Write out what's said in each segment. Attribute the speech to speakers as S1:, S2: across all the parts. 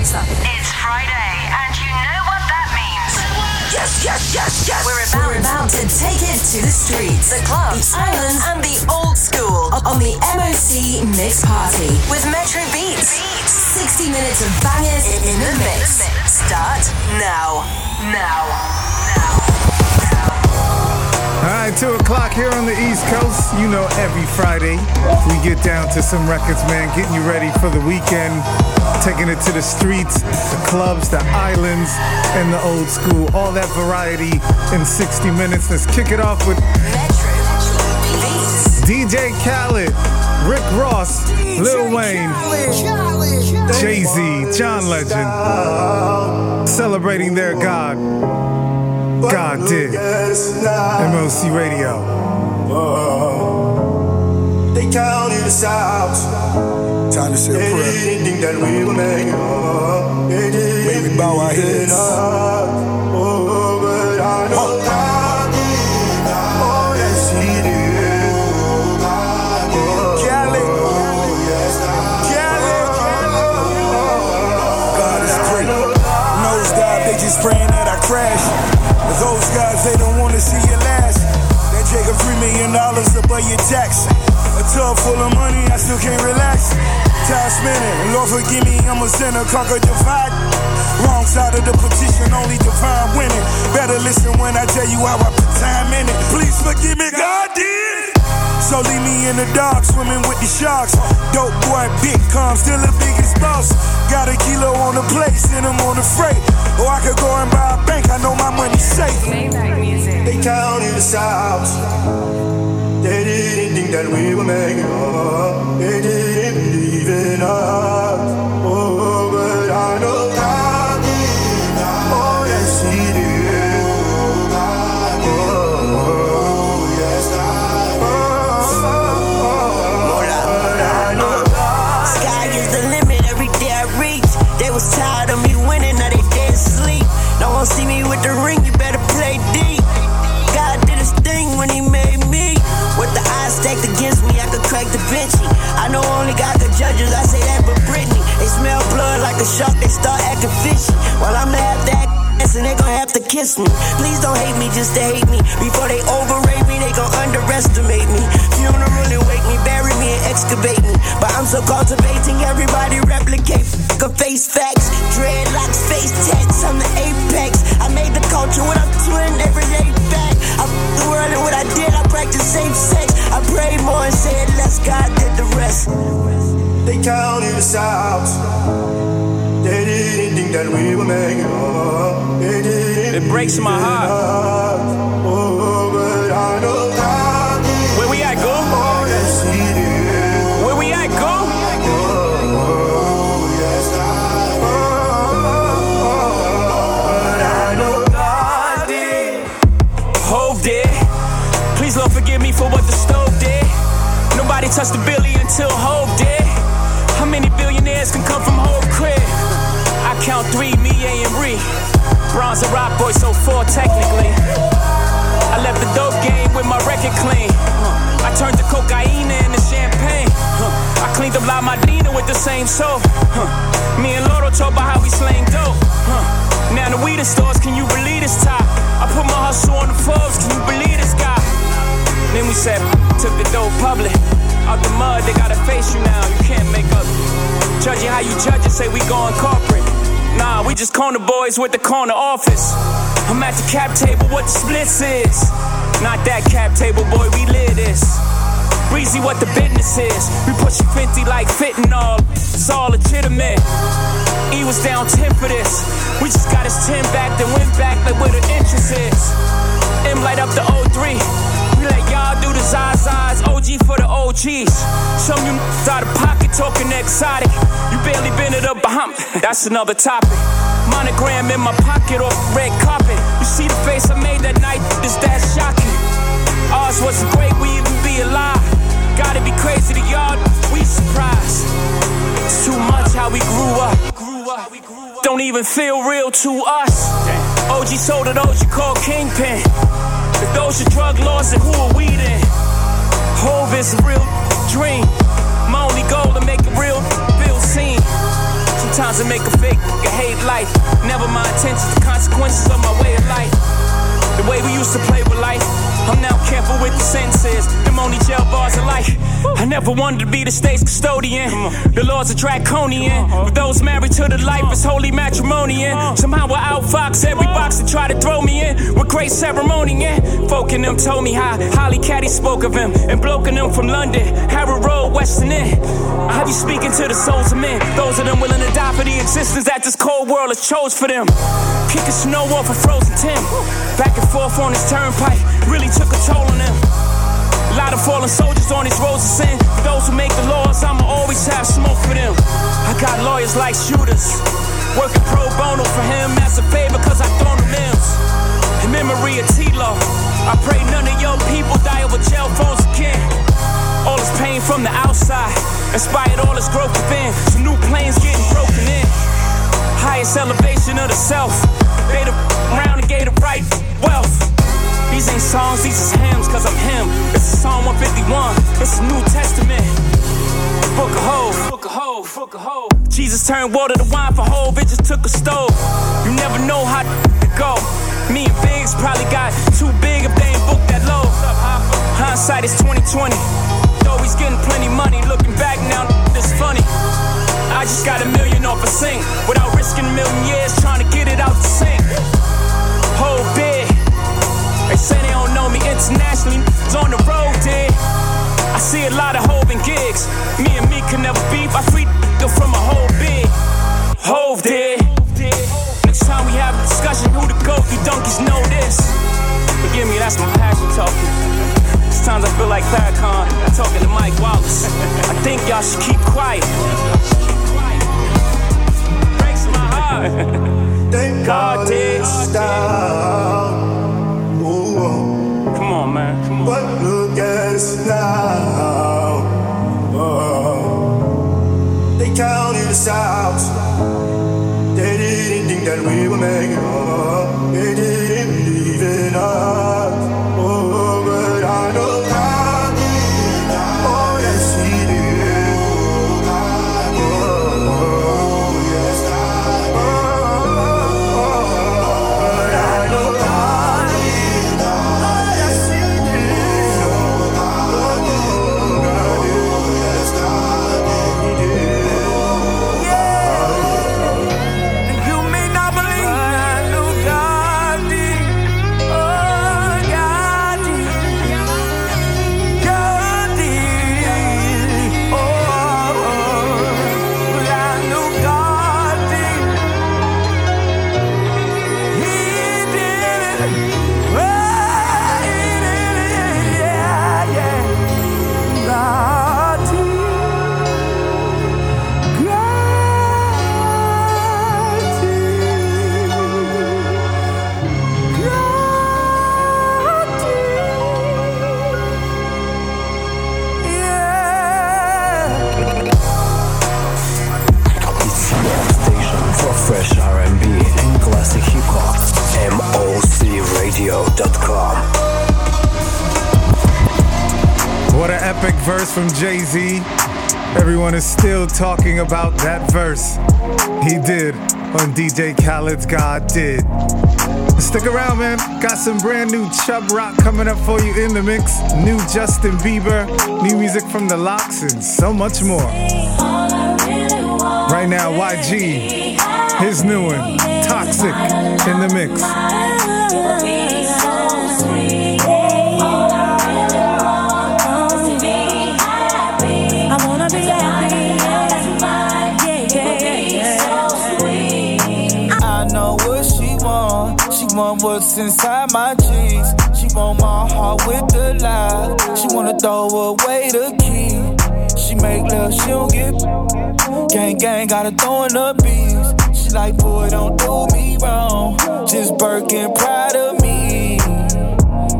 S1: Ibiza. It's Friday, and you know what that means. Yes, yes, yes, yes. We're about, We're about to take it to the streets, the clubs, the islands, and the old school on the MOC Mix Party with Metro Beats. 60 minutes of bangers in the mix. Start now. now. Now.
S2: All right, 2 o'clock here on the East Coast. You know, every Friday we get down to some records, man, getting you ready for the weekend, taking it to the streets, the clubs, the islands, and the old school. All that variety in 60 minutes. Let's kick it off with DJ Khaled, Rick Ross, Lil Wayne, Jay Z, John Legend, celebrating their God. God did. MOC Radio.
S3: They counted us out.
S4: Time to say a prayer.
S3: They that we make. They didn't
S4: May we bow our heads.
S3: Oh, but I know God did. Oh, yes, He did.
S4: Cali. Cali. God is great. They just praying that I crash. But those guys, they don't want to see you last. That Jacob three million dollars above your tax. Tub full of money, I still can't relax. Time spinning, Lord forgive me, I'm a sinner, conquer divide. Wrong side of the petition, only divine winning. Better listen when I tell you how I put time in it. Please forgive me, God did. So leave me in the dark, swimming with the sharks. Dope boy, big calm, still the biggest boss. Got a kilo on the plate, him on the freight. Or I could go and buy a bank, I know my money's
S5: a shark, they start acting fishy. While I'm half that ass and they gon' have to kiss me. Please don't hate me just to hate me. Before they overrate me, they gon' underestimate me. Funeral and wake me, bury me and excavate me. But I'm so cultivating, everybody replicate. Fuck face facts, dreadlocks, face tats, I'm the apex. I made the culture what I'm doing every day back. I f- the world and what I did, I practice safe sex. I pray more and said less, God did the rest.
S3: They counted us out. Think that we would make it. They didn't
S6: It breaks my heart.
S3: Oh, but I know.
S6: Where we at, go?
S3: Oh, yes, did.
S6: Where we at, go?
S3: Oh, yes, God. Oh, but I know God did.
S6: Hove did. Please, Lord, forgive me for what the stove did. Nobody touched the billy until Hove did. How many billionaires can come from Hove count three, me, A, and Ree. Bronze and rock boy, so four technically. I left the dope game with my record clean. I turned the cocaine into champagne. I cleaned up La Madina with the same soap. Me and Loro talk about how we slang dope. Now the weed stores, can you believe this top? I put my hustle on the Forbes, can you believe this guy? Then we said, took the dope public. Out the mud, they gotta face you now. You can't make up. Judge it how you judge it, say we going corporate. Nah, we just corner boys with the corner office. I'm at the cap table, what the splits is. Not that cap table, boy, we live this. Breezy, what the business is. We pushing 50 like fitting all. It's all legitimate. E was down 10 for this. We just got his 10 back, then went back like where the interest is. M light up the 03. We let y'all do the Zazas, OG for the OGs. Some you out of pocket talking exotic. You barely been to the Bahamas. That's another topic. Monogram in my pocket off red carpet. You see the face I made that night, this that shocking. Ours wasn't great, we even be alive. Gotta be crazy to y'all, we surprised. It's too much how we grew up. Don't even feel real to us. OG sold it, OG called Kingpin. If those are drug laws, then who are we then? Hove is a real dream. My only goal to make a real feel seen. Sometimes I make a fake, I hate life. Never my intentions, the consequences of my way of life. The way we used to play with life. I'm now careful with the sentences. Them only jail bars life. I never wanted to be the state's custodian. The laws are draconian. Uh-huh. But those married to the life is holy matrimony. Uh-huh. Somehow I outfox every uh-huh. box that try to throw me in with great ceremony. Yeah. Folk in them told me how Holly Caddy spoke of him. And bloke in them from London, Harrow Road, Western End. I have you speaking to the souls of men. Those of them willing to die for the existence that this cold world has chose for them. Kicking snow off a frozen Tim. Back and forth on this turnpike really took a toll on them. A lot of fallen soldiers on these roads of sin. For those who make the laws, I'ma always have smoke for them. I got lawyers like shooters. Working pro bono for him as a favor, cause I thrown the limbs. In memory of T-Law, I pray none of your people die over jail phones again. All this pain from the outside inspired all this growth within. Some new planes getting broken in. Highest elevation of the self. They the round and gave the right wealth. These ain't songs, these is hymns, cause I'm him. This is Psalm 151, it's a New Testament. Book of Hove, Book of Hove, Book of Hove. Jesus turned water to wine for it just took a stove. You never know how to go. Me and Biggs probably got too big if they ain't booked that low. Hindsight is 2020. Though he's getting plenty money, looking back now, it's funny. I just got a million off a sink without risking a million years trying to get it out the sink. Whole big. Say they don't know me internationally, it's on the road, dude. I see a lot of Hove and gigs. Me and me can never beef. I free Go from a whole big. Hove did. Next time we have a discussion, who the goat? You donkeys know this. Forgive me, that's my passion talking. Sometimes I feel like Farrakhan talking to Mike Wallace. I think y'all should keep quiet. Breaks my heart.
S3: Thank
S6: God did.
S3: down. They counted us out. They didn't think that we would make
S2: DJ Khaled's God Did. Stick around, man. Got some brand new Chubb Rock coming up for you in the mix. New Justin Bieber, new music from The Lox, and so much more. Right now, YG, his new one, Toxic, in the mix.
S5: What's inside my jeans. She want my heart with the lie. She wanna throw away the key. She make love, she don't get. Gang gang gotta throw in the beats. She like, boy, don't do me wrong. Just Birkin, proud of me.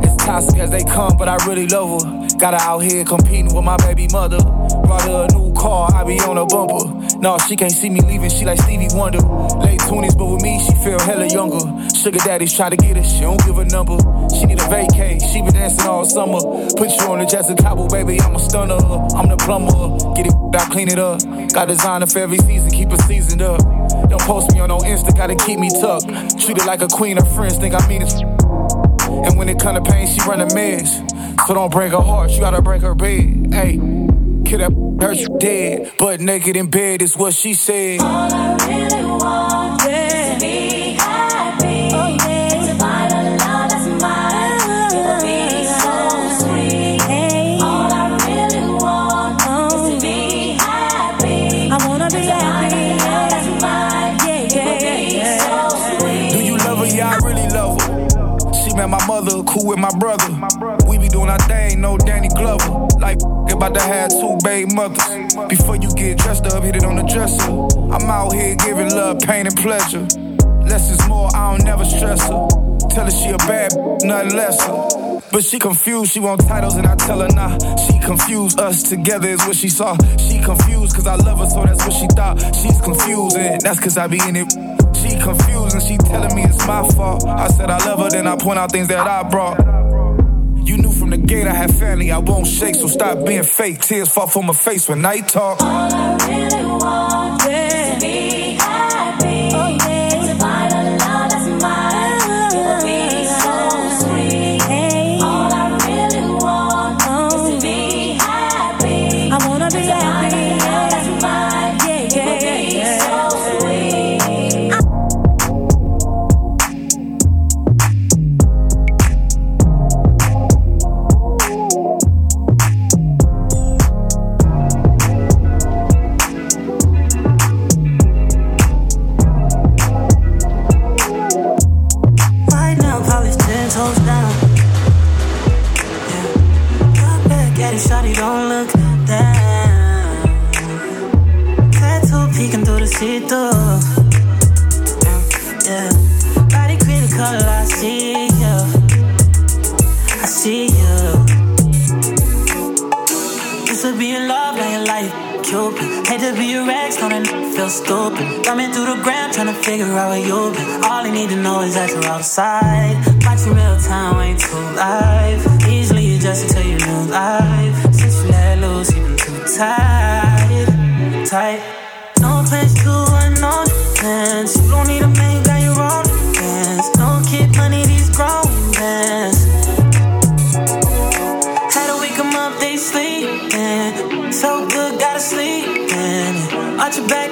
S5: As toxic as they come, but I really love her. Got her out here competing with my baby mother. Brought her a new car, I be on a bumper.
S4: No, she can't see me leaving, she like Stevie Wonder. Late 20s, but with me, she feel hella younger. Sugar daddies try to get her, she don't give a number. She need a vacay, she been dancing all summer. Put you on the Jessica Cabo, baby, I'm a stunner. I'm the plumber, get it, I clean it up. Got designer for every season, keep it seasoned up. Don't post me on no Insta, gotta keep me tucked. Treat it like a queen, her friends think I mean it. And when it come to pain, she run a mess. So don't break her heart, you gotta break her bed. Hey, kill that hurt you dead. But naked in bed is what she said.
S7: All I really want is to be happy. To find a love that's mine. It would be so sweet. All I really want is to be happy. I wanna be happy. That's mine. It would be so sweet.
S4: Do you love her? Yeah, I really love her. She met my mother, cool with my brother. We be doing our thing, no Danny Glover. About to have two baby mothers. Before you get dressed up, hit it on the dresser. I'm out here giving love, pain, and pleasure. Less is more, I don't never stress her. Tell her she a bad, nothing lesser. But she confused, she want titles, and I tell her nah. She confused, us together is what she saw. She confused, cause I love her, so that's what she thought. She's confused, and that's cause I be in it. She confused, and she telling me it's my fault. I said I love her, then I point out things that I brought. You knew from the gate I had family, I won't shake, so stop being fake. Tears fall from my face when
S7: I
S8: talk. Stupid. Thumbing through the ground, trying to figure out where you've been. All I need to know is that you're outside. Watching real time, ain't too live. Easily adjust to your new life. Since you let loose, you've been too tight. Tight. No place to unknown defense. You don't need a man, got your own defense. No kid money, these grown men. To wake 'em up, they sleeping. So good, gotta sleep. Arch your back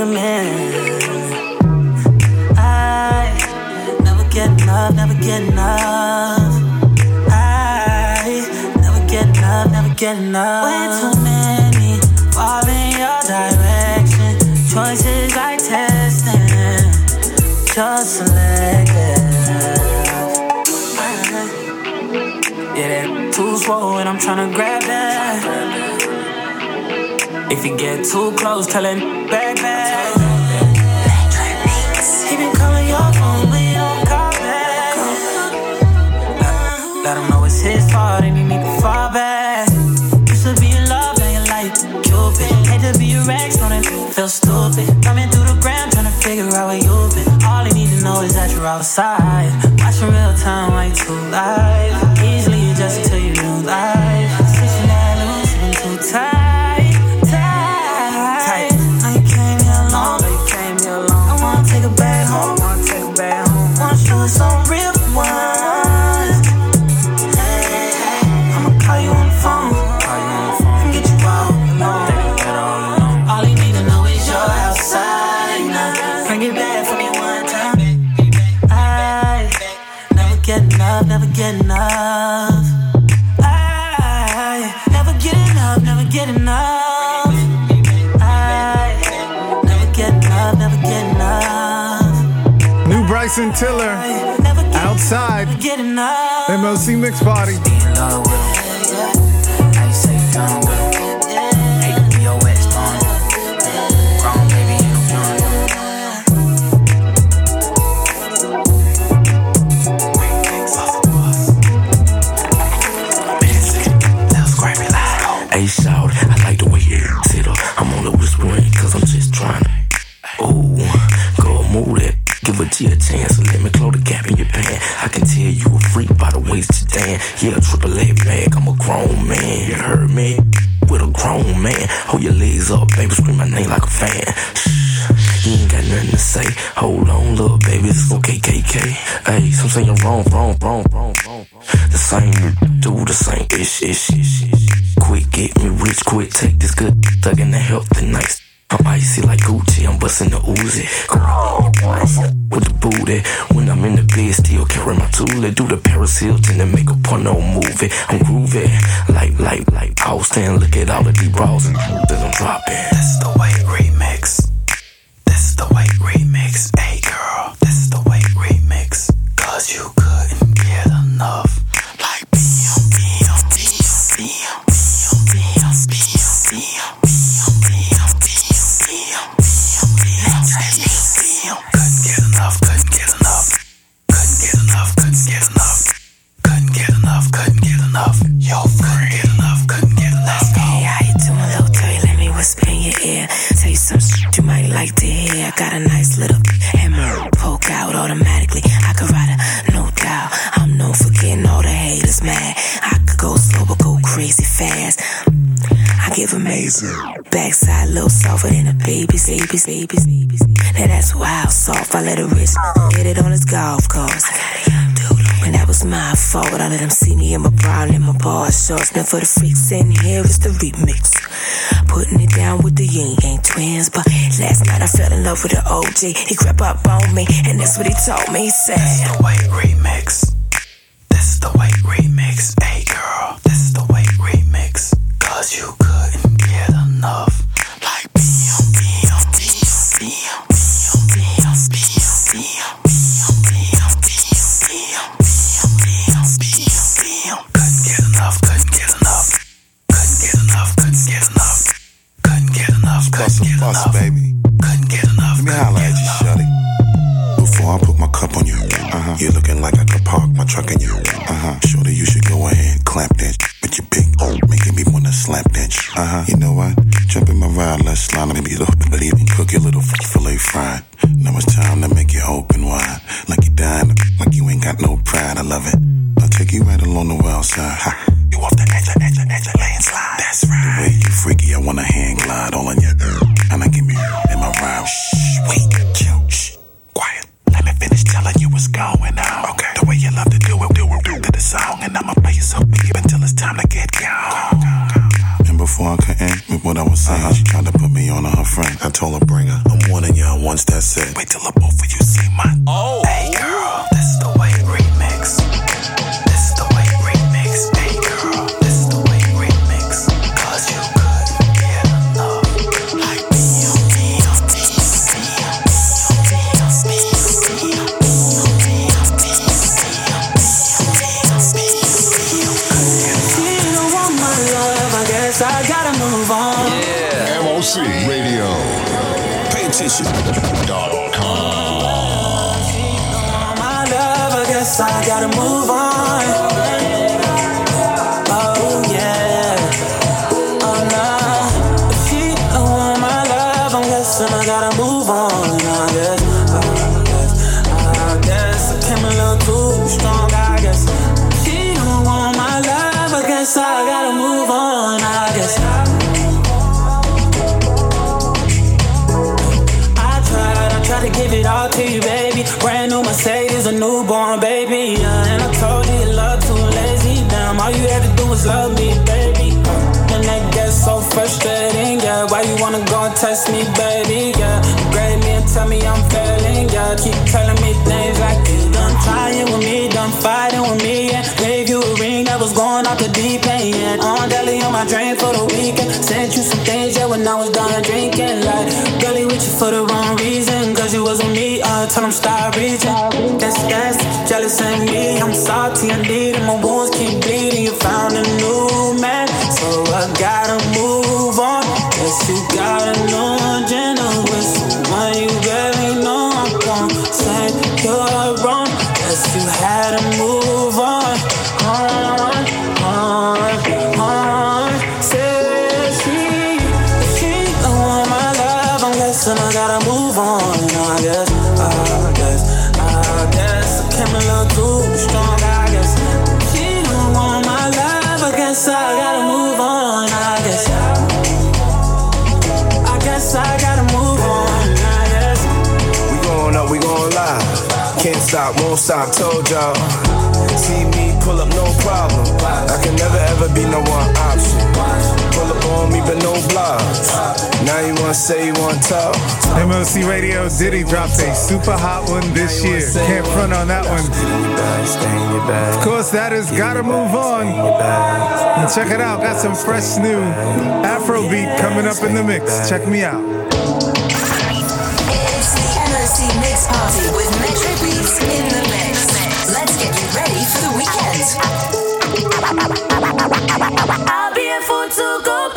S8: and bring 'em in. I never get enough, never get enough. I never get enough, never get enough. Way too many fall in your direction. Choices like testing, just selective. Yeah, that too slow and I'm tryna grab that. If you get too close, tell him back back. He been calling your phone, but don't call back. Let him know it's his fault back. Used to be in love, you like Cupid. To be feel stupid? Coming through the ground, trying to figure out where you've been. All I need to know is that you're outside. Watching real time, like too live. Easily adjust to
S9: Bryson Tiller,
S8: I never get
S9: outside. MOC Mix Party.
S10: To your
S11: chance. let me close the gap in your pants. I can tell you a freak by the waist you dan. Yeah, triple A bag, I'm a grown man. You heard me? With a grown man. Hold your legs up, baby, scream my name like a fan. Shh, you ain't got nothing to say. Hold on, little baby, it's okay, KK. Hey, some say you're wrong, wrong, wrong, wrong, wrong. The same, do the same ish, ish, ish, ish. Quick, get me rich, quick, take this good, thug in the healthy nice. I'm icy like Gucci, I'm busting the Uzi. With the booty, when I'm in the bed, still carry my tool. Do the Paris Hilton and make a porno movie. I'm groovy, like, like, like Austin. Look at all of these bras and that I'm dropping.
S12: This the way remix. This is the way remix. Hey girl, this is the way remix. Cause you
S8: give amazing. Backside a little softer than a baby's, baby's, baby's, baby's. Now that's wild soft. I let a rich get it on his golf course. And that was my fault. I let him see me in my brown and my bar shorts. Now for the freaks in here, it's the remix. Putting it down with the Ying Yang Twins. But last night I fell in love with the OG. He crept up on me, and that's what he told me. He said,
S12: This the way remix.
S8: Guess I gotta move on. I guess. I tried, I tried to give it all to you, baby. Brand new Mercedes, a newborn baby. Yeah, and I told you your love too lazy. Damn, all you had to do was love me, baby. And that gets so frustrating, yeah. Why you wanna go and test me, baby? Yeah, grade me and tell me I'm failing, yeah. Keep telling me things like you done trying with me, done fighting with me, yeah. Off the deep end, yeah. On daily on my drain for the weekend. Sent you some things, yeah, when I was done drinking. Like, girlie with you for the wrong reason. Cause you was with me, uh, tell them stop reaching. That's, that's jealous in me. I'm salty and my wounds keep bleeding. You found a new man, so I gotta move on. Guess you got a
S13: stop, won't stop, told y'all. See me pull up, no problem. I can never ever be no one option. Pull up on me, but no blogs. Now you wanna say you wanna talk.
S2: MOC Radio Diddy dropped a super hot one this year. Can't front on that one. Of course, that is Gotta Move On. And check it out, got some fresh new Afrobeat coming up in the mix. Check me out.
S1: The Mix Party with Metro Beats in the mix. Let's get you ready for the weekend.
S7: I'll be a fool to go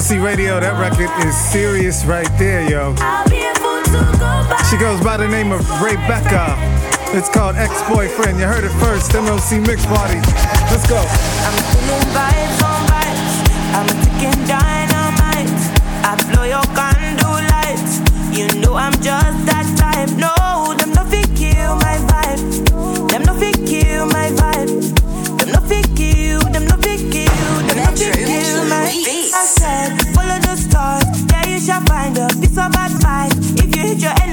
S2: MOC Radio, that record is serious right there, yo. She goes by the name of Rebecca. It's called Ex Boyfriend. You heard it first, MOC Mix Party. Let's go.
S5: I'm feeling vibes on vibes. I'm a ticking dynamite. I blow your lights. You know I'm just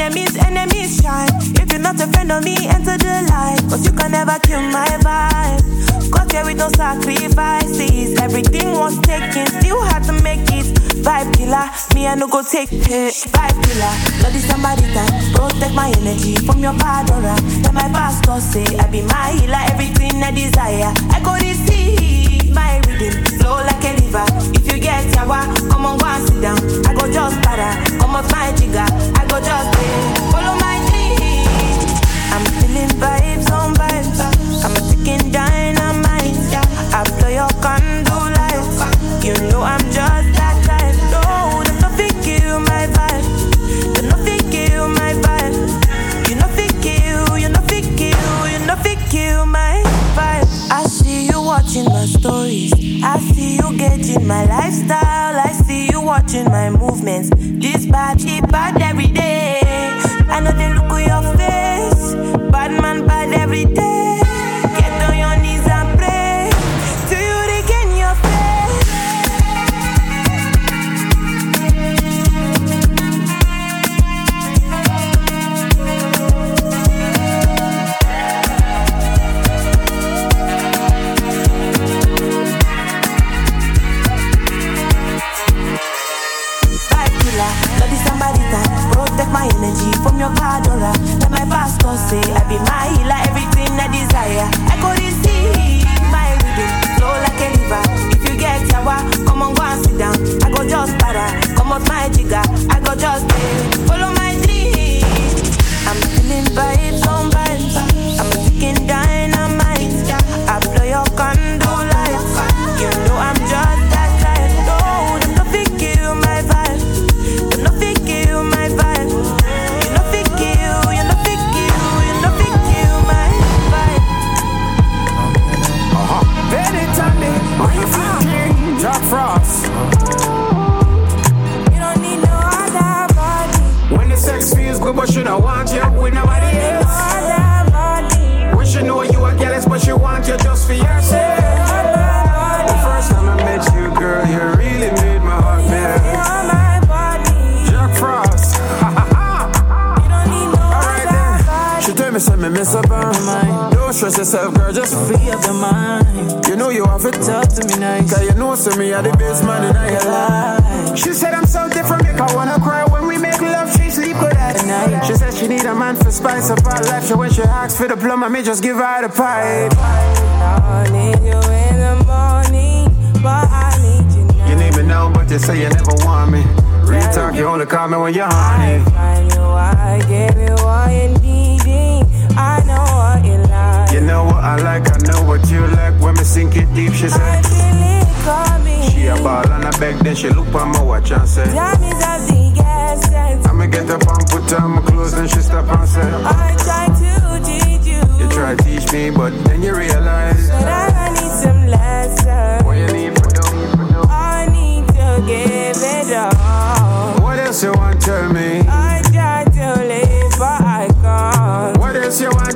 S5: enemies, enemies shine. If you're not a friend of me, enter the light. Cause you can never kill my vibe. Got here with no sacrifices. Everything was taken, still had to make it. Vibe killer, me I no go take it. Vibe killer, is somebody time. Protect my energy from your bad aura. Let my pastor say I be my healer, everything I desire. I go receive my rhythm, flow like a river. If you get yawa, come on go and sit down. I go just para, come off my jigger. I go just eh, follow my dream. I'm feeling vibes watching my movements. This it bad man
S14: for spice up her life. So when she asks for the plum, I may just give her the pipe.
S15: I need you in the morning, but I need you now.
S14: You need me now, but you say you never want me. Real talk, you only call me when you're horny.
S15: Find you, I gave you all you needing. I know what you like.
S14: You know what I like, I know what you like. When me sink it deep, she
S15: I
S14: said.
S15: feel it coming.
S14: She a ball and I beg, then she look on my watch and say.
S15: Time is of the essence.
S14: I'ma get up and put on my clothes, she stop and say.
S15: I try to teach you,
S14: You try to teach me, but then you realize.
S15: but I need some lessons.
S14: What you need for dough,
S15: I need to give it all.
S14: What else you want tell me?
S15: I try to live, but I can't.
S14: What else you want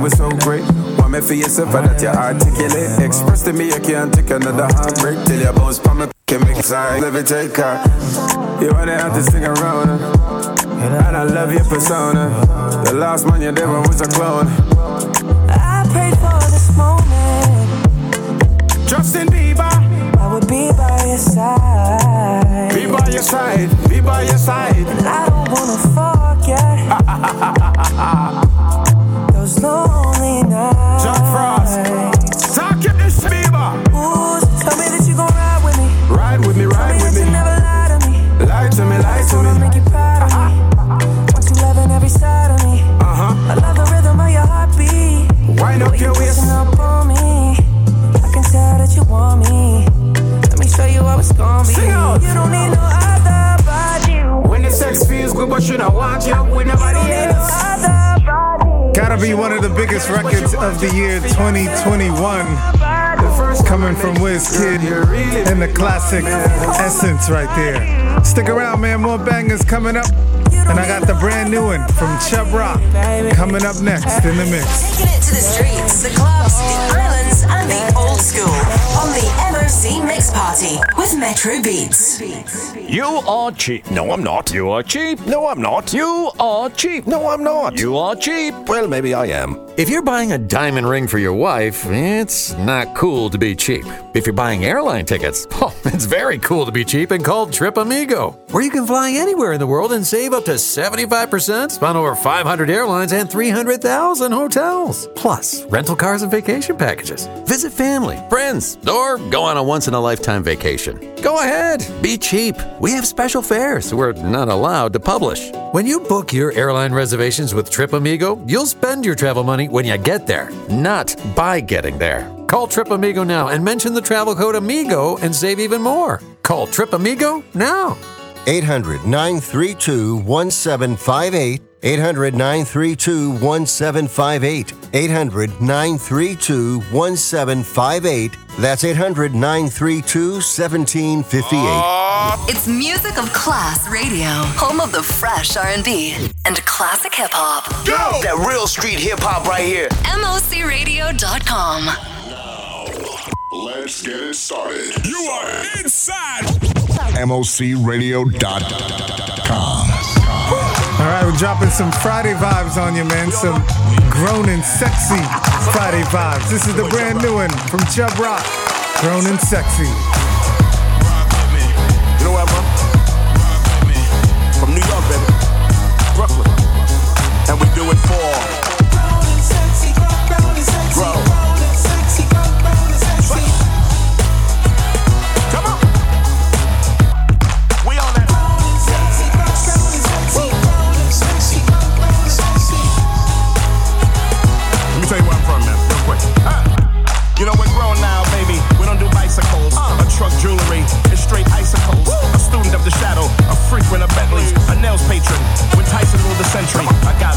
S14: everything was so great. Want me for yourself, and that you articulate. Express to me, you can't take another heartbreak till you bounce from me. Can make side, levitate car. You are the hottest thing around. And I love your persona. The last man you did was a clone.
S15: I prayed for this moment.
S14: Justin Bieber,
S15: I would be by your side.
S14: be by your side, be by your side.
S15: And I don't wanna forget
S2: the year 2021.
S14: The first
S2: Coming from WizKid and the classic Essence right there. Stick around, man. More bangers coming up. And I got the brand new one from Chubb Rock coming up next in the mix.
S1: Taking it to the streets, the clubs, the islands, and the old school on the Mix Party with Metro Beats.
S16: You are cheap. No, I'm not. You are cheap. No, I'm not. You are cheap. No, I'm not. You are cheap. Well, maybe I am.
S17: If you're buying a diamond ring for your wife, it's not cool to be cheap. If you're buying airline tickets, oh, it's very cool to be cheap and called Trip Amigo, where you can fly anywhere in the world and save up to 75% on over 500 airlines and 300,000 hotels. Plus, rental cars and vacation packages. Visit family, friends, or go on a once in a lifetime vacation. Go ahead, be cheap. We have special fares we're not allowed to publish. When you book your airline reservations with Trip Amigo, you'll spend your travel money when you get there, not by getting there. Call Trip Amigo now and mention the travel code AMIGO and save even more. Call Trip Amigo now.
S18: 800 932 1758. 800 932 1758. 800 932 1758. That's 800 932 1758.
S1: It's music of class radio, home of the fresh R&B and classic hip hop.
S19: Go! That real street hip hop right here.
S1: MOCRadio.com.
S20: Now, let's get it started.
S21: You are inside.
S20: MOCRadio.com.
S2: All right, we're dropping some Friday vibes on you, man. Some grown and sexy Friday vibes. This is the brand new one from Chubb Rock. Grown and sexy.
S19: You know what, man? From New York, baby. Brooklyn. And we do it for.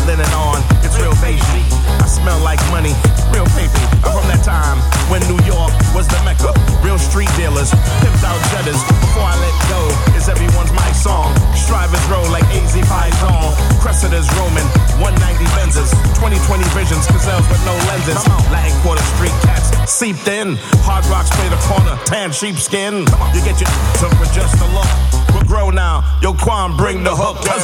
S19: linen on. It's real Beijing. I smell like money, real paper. I'm from that time when New York was the mecca. Real street dealers, pimped out judders. Before I let go, is everyone's my song. Strivers roll like AZ Pizon. Cressida's Roman, 190 lenses. 2020 visions, gazelles with no lenses. Latin quarter street cats seeped in. Hard rocks play the corner, tan sheepskin. You get your took just a look. We're grown now. Yo, Quan, bring the hook. Cause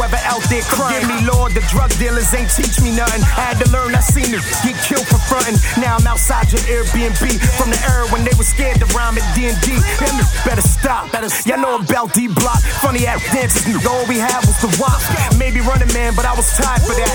S22: whoever out there crying. Forgive me, Lord, the drug dealers ain't teach me nothing. I had to learn, I seen it get killed for frontin'. Now I'm outside your Airbnb from the era when they were scared to rhyme at D&D. Them niggas better stop. Y'all know about D Block. Funny ass dances, nigga. All we had was the wop. Maybe running man, but I was tired for that.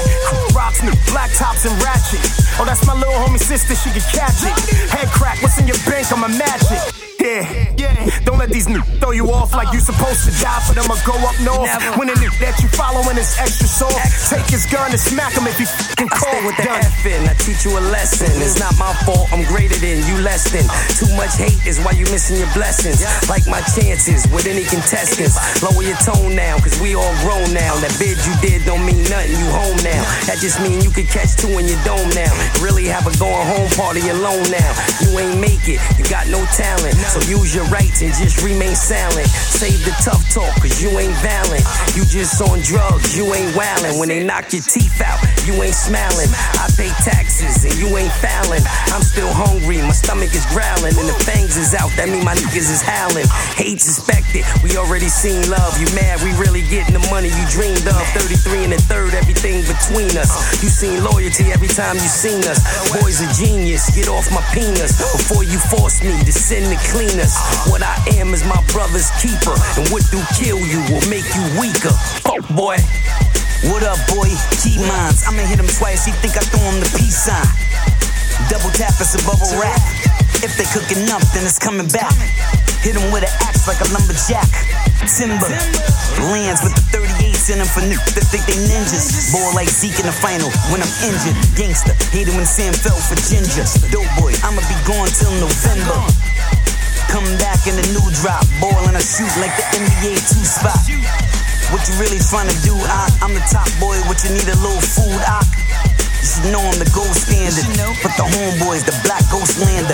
S22: Rocks, nigga, black tops and ratchet. Oh, that's my little homie sister, she can catch it. Head crack, what's in your bank? I'm a magic. Yeah, yeah. Don't let these niggas throw you off like you supposed to die for them or go up north. When a nigga that you following is extra soft, take his gun and smack him if he fucking
S23: stay with the. F in, I teach you a lesson. It's not my fault, I'm greater than you, less than. Too much hate is why you missing your blessings. Like my chances with any contestants. Lower your tone now, cause we all grown now. That bid you did don't mean nothing, you home now. That just mean you can catch two in your dome now. Really have a going home party alone now. You ain't make it, you got no talent. So use your rights and just remain silent. Save the tough talk, cause you ain't violent. You just on drugs, you ain't wildin'. When they knock your teeth out, you ain't smiling. I pay taxes and you ain't fouling. I'm still hungry, my stomach is growling, and the fangs is out. That mean my niggas is howling. Hate suspected, we already seen love. You mad, we really getting the money you dreamed of. 33 and a third, everything between us. You seen loyalty every time you seen us. Boys a genius, get off my penis before you force me to send the cleaners. What I am is my brother's keeper, and what do kill you will make you weaker. Fuck boy. What up, boy? Keep mines. I'ma hit him twice. He think I threw him the peace sign. Double tap is a bubble wrap. If they cooking up, then it's coming back. Hit him with an axe like a lumberjack. Timber lands with the 38s in them for niggas that think they ninjas. Ball like Zeke in the final when I'm injured. Gangster, hate it when Sam fell for ginger. Dope boy, I'ma be gone till November. Come back in the new drop, and I shoot like the NBA two spot. What you really trying to do, I, I'm the top boy, what you need a little food, I. Should know I'm the gold standard. But the homeboys, the black ghost lander.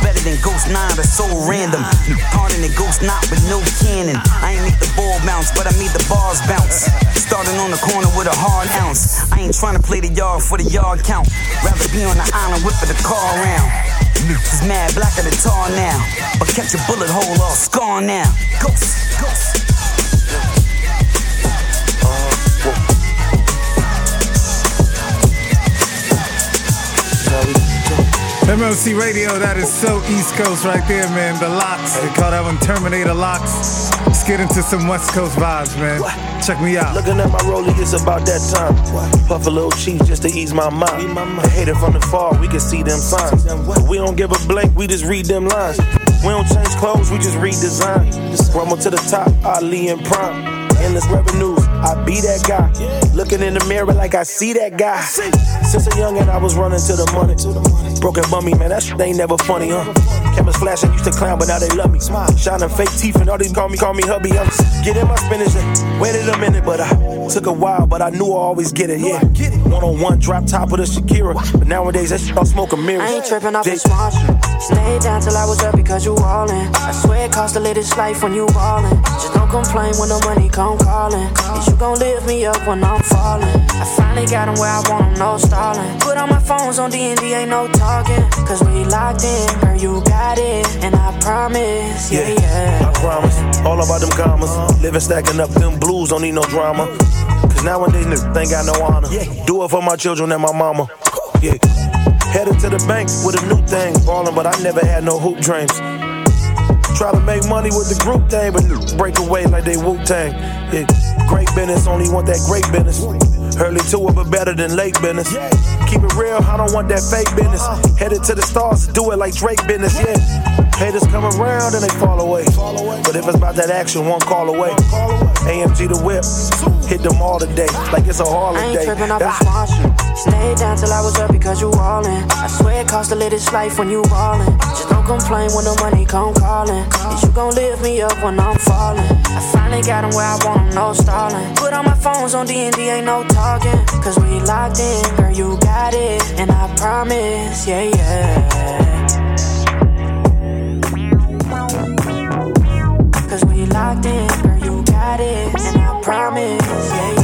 S23: Better than Ghost 9, that's so random. Harder than Ghost Knot with no cannon. I ain't make the ball bounce, but I made the bars bounce. Starting on the corner with a hard ounce. I ain't trying to play the yard for the yard count. Rather be on the island whipping the car around. Niggas mad black blacker than tar now. But catch a bullet hole or scar now. Ghost, ghost.
S2: MOC Radio, that is so East Coast right there, man. The Lox, they call that one Terminator Lox. Let's get into some West Coast vibes, man. Check me out.
S24: Looking at my rollie, it's about that time. Puff a little cheese just to ease my mind. I hate it from the far, we can see them signs. We don't give a blank, we just read them lines. We don't change clothes, we just redesign. Rumble to the top, Ali and Prime. Endless revenues, I be that guy. Looking in the mirror like I see that guy. Since a youngin', I was running to the money. Broken bummy, man, that shit ain't never funny, huh? Cameras flashing, used to clown, but now they love me. Shining fake teeth, and all these call me, call me hubby. I'm just getting my spinach and waited a minute, but I took a while, but I knew I always get it, yeah. One on one, drop top of the Shakira. But nowadays, that shit all smoke a mirror.
S25: I ain't tripping off the small shit. Stayed down till I was up because you allin'. I swear it cost the latest life when you ballin'. Just don't complain when the money come callin'. Is you gon' lift me up when I'm falling? I finally got 'em where I want 'em, no stalling. Put all my phones on D&D, ain't no talking. Cause we locked in, girl, you got it. And I promise, yeah, yeah.
S24: I promise. All about them commas. Living stacking up them blues, don't need no drama. Cause nowadays niggas ain't got no honor. Do it for my children and my mama. Yeah. Headed to the bank with a new thing. Ballin', but I never had no hoop dreams. Try to make money with the group thing, but break away like they Wu Tang. Yeah. Great business, only want that great business. Early to it, but better than late business. Keep it real, I don't want that fake business. Headed to the stars, do it like Drake business, yeah. Haters come around and they fall away. But if it's about that action, one call away. AMG the whip, hit them all today, like it's a holiday.
S25: ain't tripping off
S24: Ah.
S25: Stayed down till I was up because you allin'. I swear it cost the latest life when you ballin'. Just don't complain when the money come callin'. Is you gon' lift me up when I'm falling? I finally got 'em where I want 'em, no stallin'. Put all my phones on D&D, ain't no talking. Cause we locked in, girl, you got it. And I promise, yeah, yeah. Cause we locked in, girl, you got it. And I promise, yeah, yeah.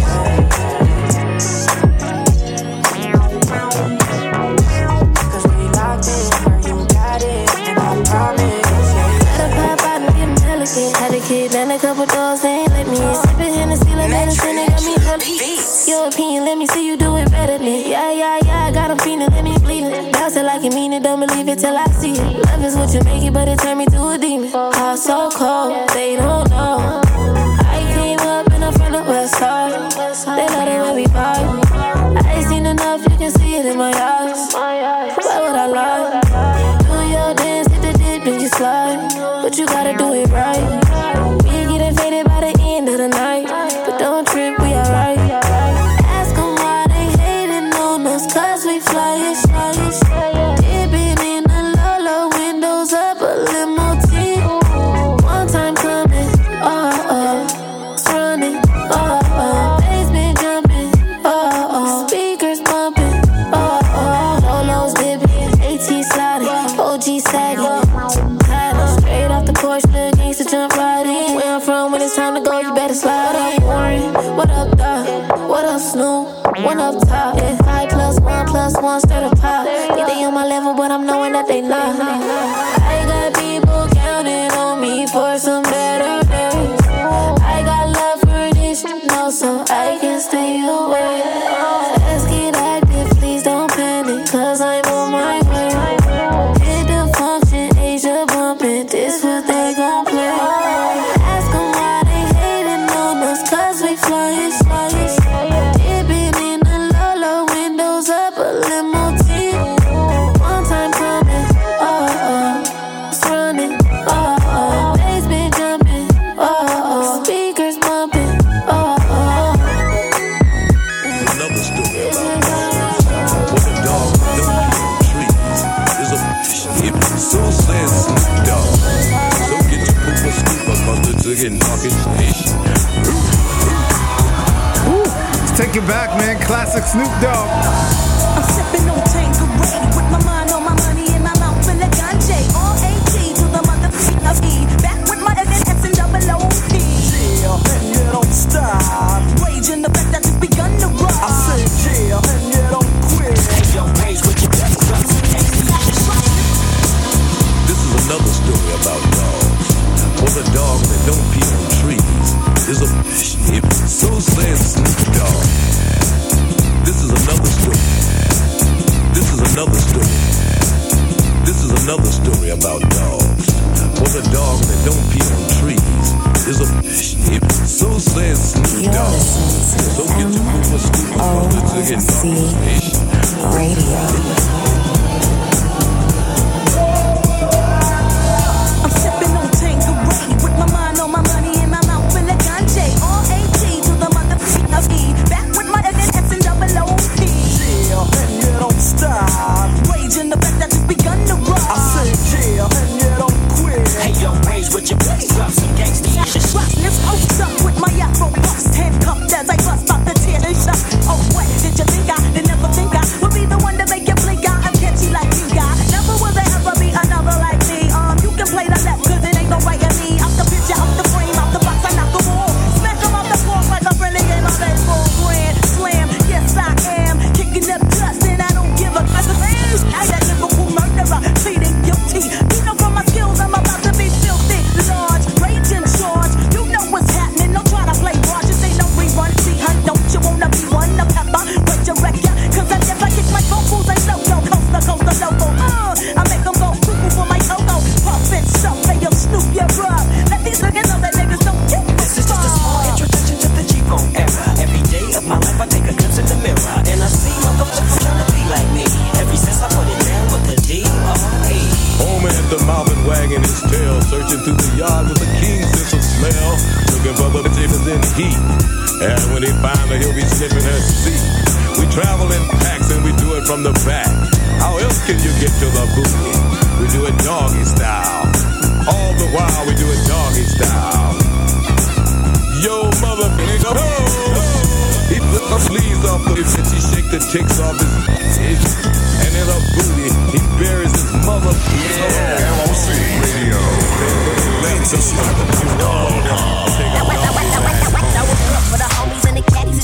S26: Bounce it mean it, don't believe it till I see it. Love is what you make it, but it turned me to a demon. Heart so cold, they don't know. Knowing that they not. I got people counting on me for some
S2: Classic Snoop Dogg.
S5: I'm sipping on Tanqueray with my mind on my money and my mouth full of ganja. All AT to the motherfucking of E. Back with my evidence and double OP.
S9: Yeah, and you don't stop.
S5: Rage in the back that just begun to rock.
S9: I said yeah, and you don't quit. Yo, page with your best
S27: This is another story about dogs. For the dog that don't pee on trees is a if so says Snoop Dogg. This is another story. This is another story. This is another story about dogs. For the dog that don't pee on trees is a hip. So says Snoop Dogg. So get your move a scoop of to get dog difference in heat. And when he find her, he'll be sniffing her seat. We travel in packs and we do it from the back. How else can you get to the booty? We do it doggy style. All the while we do it doggy style. Yo, mother nigga, ho! Oh, oh. He put the sleeves off the bitch, he shake the ticks off his bitch. And in her booty, he buries his mother. Oh, yeah.
S20: MOC Radio.
S28: For the homies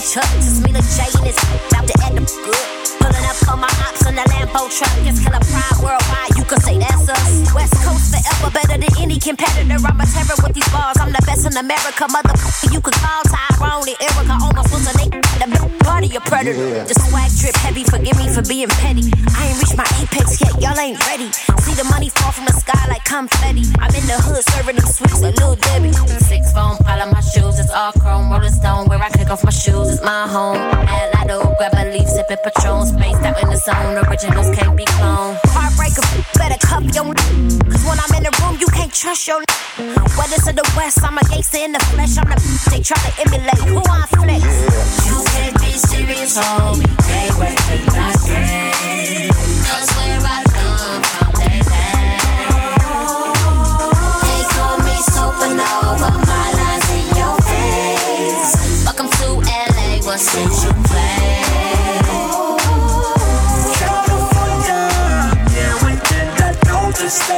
S28: the caddies and me, the and it's about to end up good. Pulling up on my ops on the Lambo truck, it's killer pride worldwide. You could say that's us. West Coast forever, better than any competitor. I'm a terror with these bars. I'm the best in America, motherfucker. You could call Tyrone and Erica, almost was a nigga. The party a predator. The swag drip heavy. Forgive me for being petty. I ain't reached my apex yet. Y'all ain't ready. See the money fall from the sky like confetti. I'm in the hood serving them sweets like Lil Debbie.
S29: Six phone pile of my shoes, it's all chrome. Rolling stone, where I kick off my shoes, it's my home. Add Lotto, grab a leaf, sipping Patron, spaced out in the zone. Originals can't be cloned.
S28: Heartbreaker, better cup your Cause when I'm in the room, you can't trust your Whether to the west, I'm a gangster in the flesh. I'm the they try to emulate who I flex.
S29: You can't be serious, homie. They work with my friend. Cause where I come from, they
S28: They call me supernova, my lines in your face.
S29: Welcome to LA, what since you play?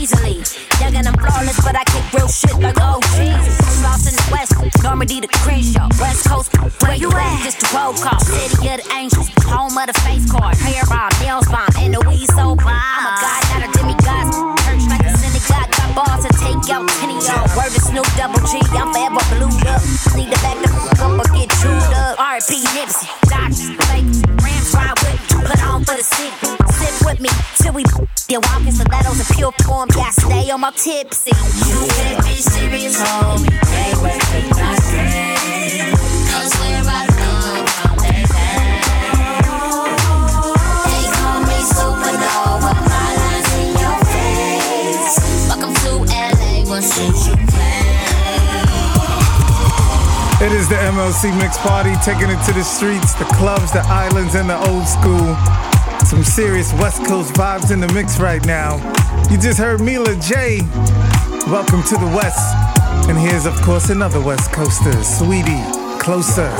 S28: easily. Young and I'm flawless, but I kick real shit like oh Lost in the West, Normandie the Crenshaw. West Coast, where you at? Just the roll call. City of the angels, home of the face card. Hair bomb, nails bomb, and the weed so bomb. I'm a god, not a demigod. Church like a synagogue, got balls to take out any y'all. Word to Snoop Double G, I'm forever blued up. Need to back the fuck up or get chewed up. R.P. Nipsey, Dodgers, Lakers, Rams ride with put on for the city. With me till we walking stilettos in pure form. Yeah, stay on my tipsy.
S29: You can't be serious, homie. Cause where I
S2: It is the MOC Mix Party, taking it to the streets, the clubs, the islands, and the old school. Some serious West Coast vibes in the mix right now. You just heard Mila J. Welcome to the West. And here's, of course, another West Coaster, Saweetie, Closer.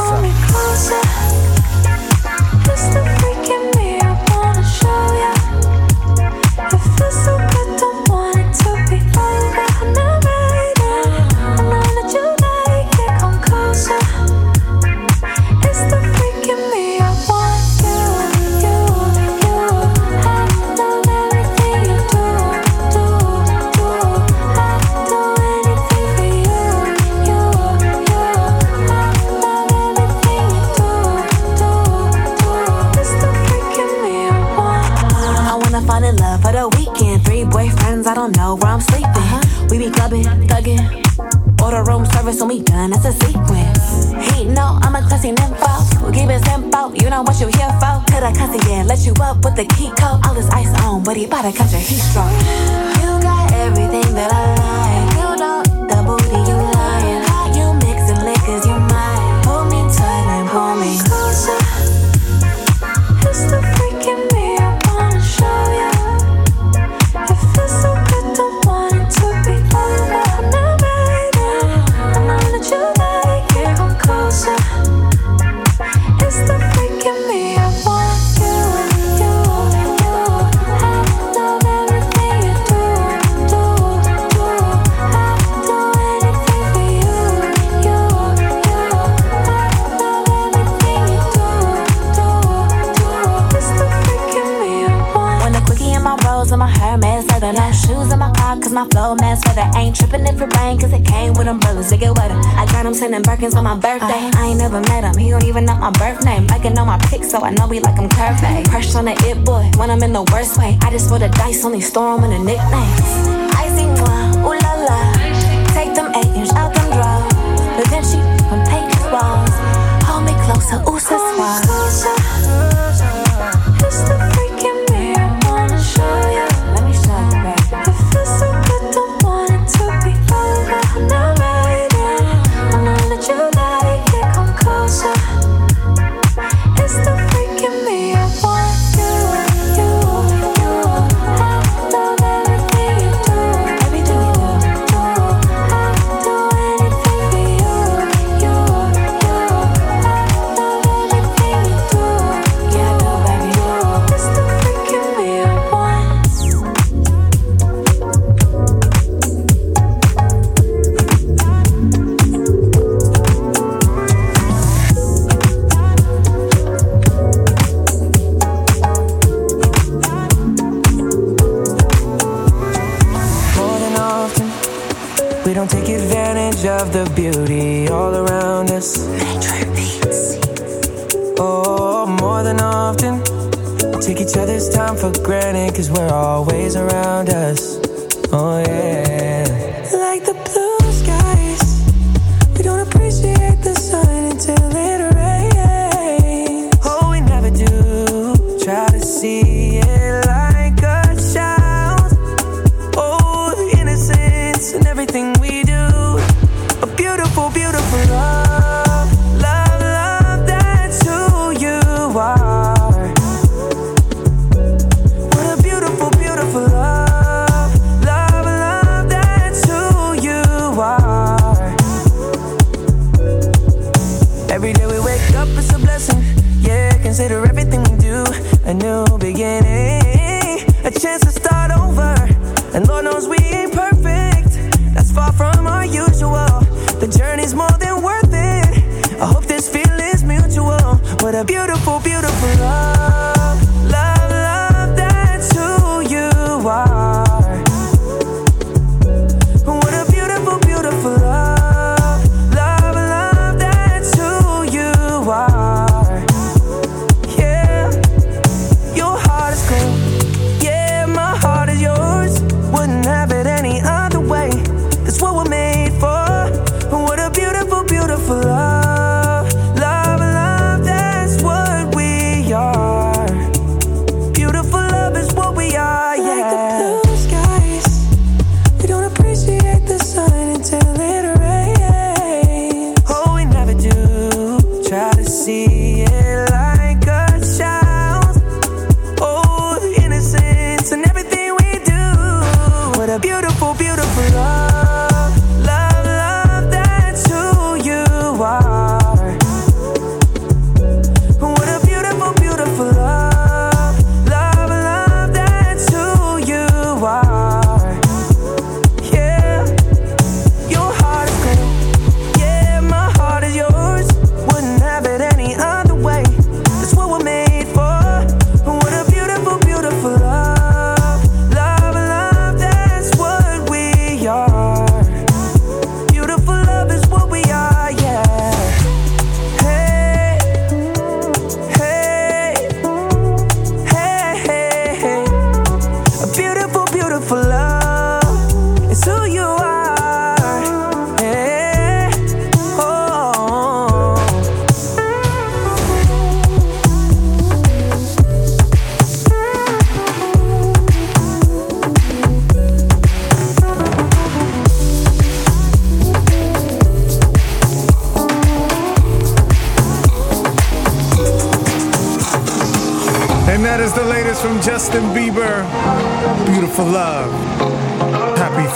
S26: in love for the weekend. Three boyfriends, I don't know where I'm sleeping. Uh-huh. We be clubbing, thugging. Order room
S30: service when we done, that's a sequence. He know I'm a classy nympho. give it simple, you know what you here for. Could I cuss again, let you up with the key code? All this ice on, but he bout to catch a heat stroke. You got everything that I like. no mask weather. Ain't tripping if it rain, cause it came with umbrellas to get wetter. I got him sending Birkins on my birthday. Uh-huh. I ain't never met him, he don't even know my birth name. I can know my pics, so I know he like him curvy. Uh-huh. Pressure on the it boy, when I'm in the worst way. I just roll the dice, only store him in the nicknames. I see moi, ooh la la. Take them eight inch out them draws. But then she, when his walls. Hold me closer, ooh,
S7: c'est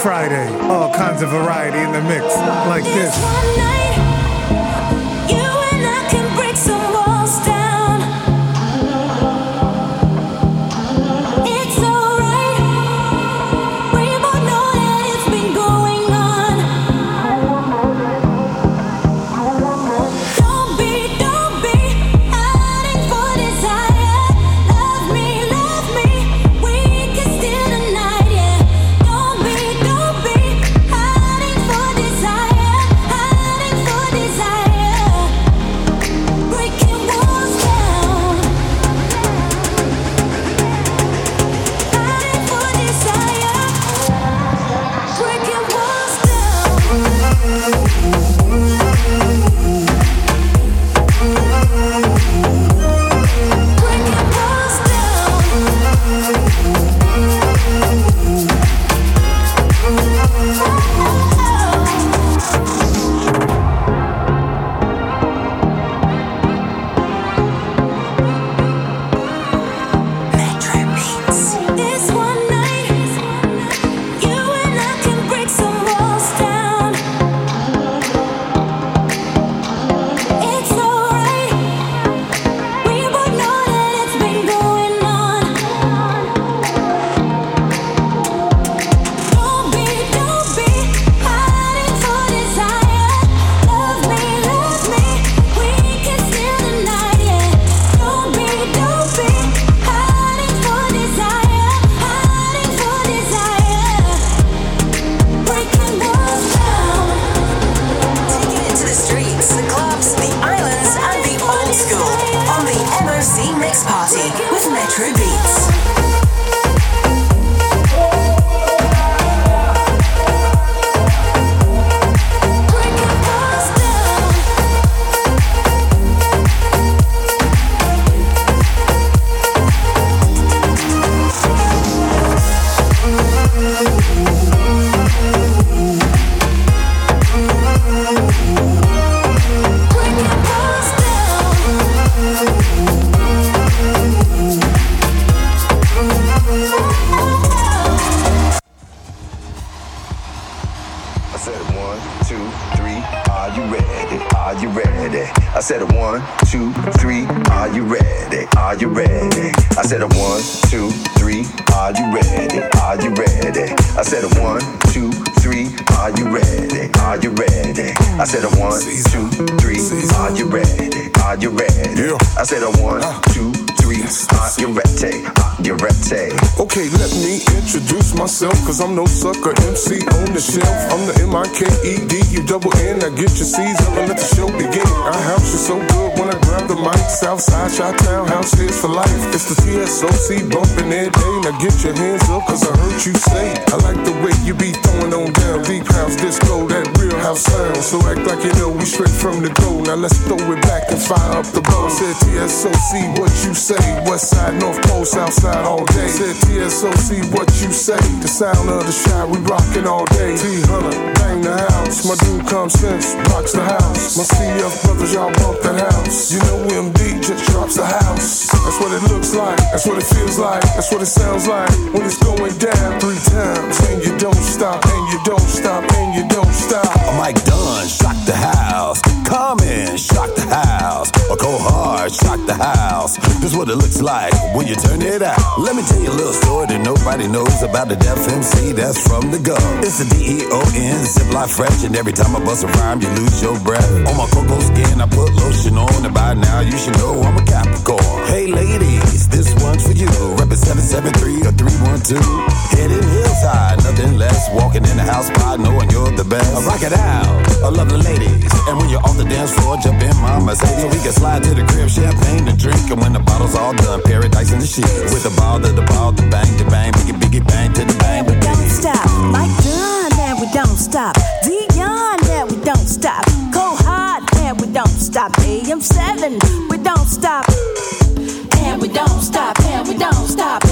S7: Friday. All kinds of variety in the mix, like this.
S1: With
S31: Chi-Town, house is for life. It's the TSOC bumping every day. Now get your hands up, cause I heard you say. I like the way you be throwing on down. Deep house disco, that house sound. So act like you know we straight from the go. Now let's throw it back and fire up the bow. Said TSOC, what you say? West side, North Pole, South side all day. Said TSOC, what you say? The sound of the shot, we rockin' all day. T Hunter, bang the house. My dude comes sense, rocks the house. My CF brothers, y'all bump that house. You know MD just drops the house. That's what it looks like, that's what it feels like, that's what it sounds like when it's going down three times. And you don't stop, and you don't stop, and you don't stop.
S32: Mike Dunn, shock the house. Common, shock the house. Or go hard, shock the house. This is what it looks like when you turn it out. Let me tell you a little story that nobody knows about the Deaf MC that's from the gun. It's the D-E-O-N, zip fresh, and every time I bust a rhyme, you lose your breath. On my cocoa skin, I put lotion on, and by now you should know I'm a Capricorn. Hey ladies, this one's for you. Reppin' 773 or 312. Heading hills high, nothing less. Walking in the house spot, knowing you're the best. I rock it out, I love the ladies. And when you're on the dance floor, jump in my Mercedes. So we can slide to the crib, champagne to drink. And when the bottle's all done, paradise in the sheets. With the ball to the ball, the bang, the bang, biggie, biggie, bang to the bang, And
S33: we don't stop. Mike Dunn, and we don't stop. Deon, and we don't stop. Go hard, and we don't stop. AM7, we don't stop. And we don't stop, and we don't stop,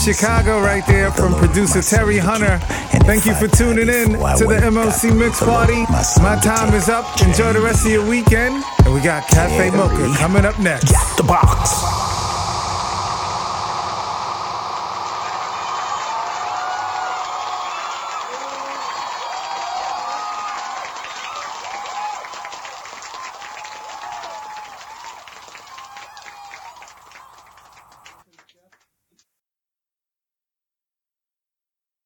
S2: Chicago right there from producer Terry Hunter. Thank you for tuning in to the MOC Mix Party. My time is up. Enjoy the rest of your weekend. And we got Cafe Mocha coming up next.
S22: Get The box.